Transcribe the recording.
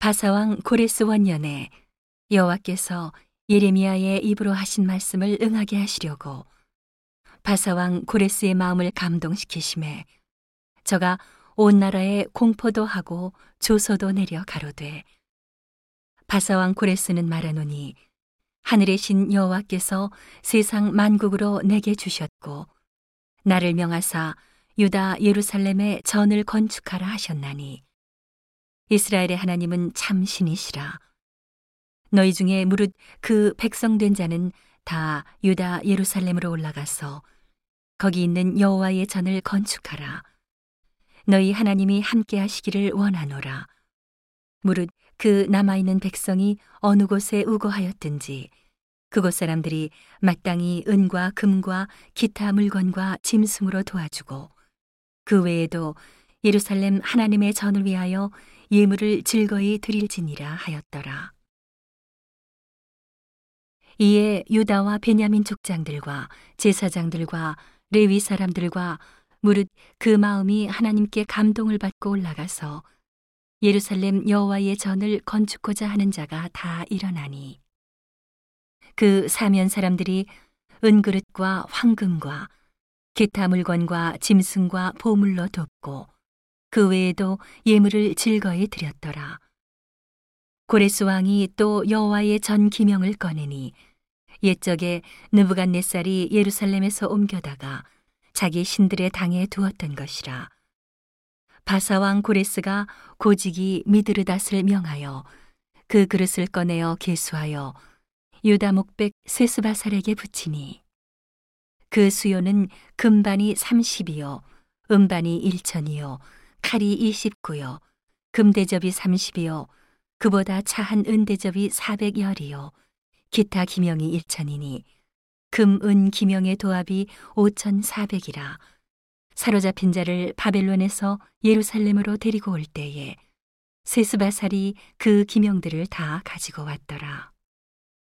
바사왕 고레스 원년에 여호와께서 예레미야의 입으로 하신 말씀을 응하게 하시려고 바사왕 고레스의 마음을 감동시키심에 저가 온 나라에 공포도 하고 조서도 내려 가로되 바사왕 고레스는 말하노니 하늘의 신 여호와께서 세상 만국으로 내게 주셨고 나를 명하사 유다 예루살렘에 전을 건축하라 하셨나니 이스라엘의 하나님은 참 신이시라. 너희 중에 무릇 그 백성된 자는 다 유다 예루살렘으로 올라가서 거기 있는 여호와의 전을 건축하라. 너희 하나님이 함께 하시기를 원하노라. 무릇 그 남아있는 백성이 어느 곳에 우거하였든지 그곳 사람들이 마땅히 은과 금과 기타 물건과 짐승으로 도와주고 그 외에도 예루살렘 하나님의 전을 위하여 예물을 즐거이 드릴지니라 하였더라. 이에 유다와 베냐민 족장들과 제사장들과 레위 사람들과 무릇 그 마음이 하나님께 감동을 받고 올라가서 예루살렘 여호와의 전을 건축고자 하는 자가 다 일어나니 그 사면 사람들이 은그릇과 황금과 기타 물건과 짐승과 보물로 돕고 그 외에도 예물을 즐거이 드렸더라. 고레스 왕이 또 여호와의 전 기명을 꺼내니 옛적에 느부갓네살이 예루살렘에서 옮겨다가 자기 신들의 당에 두었던 것이라. 바사왕 고레스가 고직이 미드르닷을 명하여 그 그릇을 꺼내어 계수하여 유다 목백 세스바살에게 붙이니 그 수요는 금반이 30이요 은반이 1천이요 칼이 29요 금대접이 30이요 그보다 차한 은대접이 400열이요 기타 기명이 1천이니 금, 은, 기명의 도합이 5,400이라 사로잡힌 자를 바벨론에서 예루살렘으로 데리고 올 때에 세스바살이 그 기명들을 다 가지고 왔더라.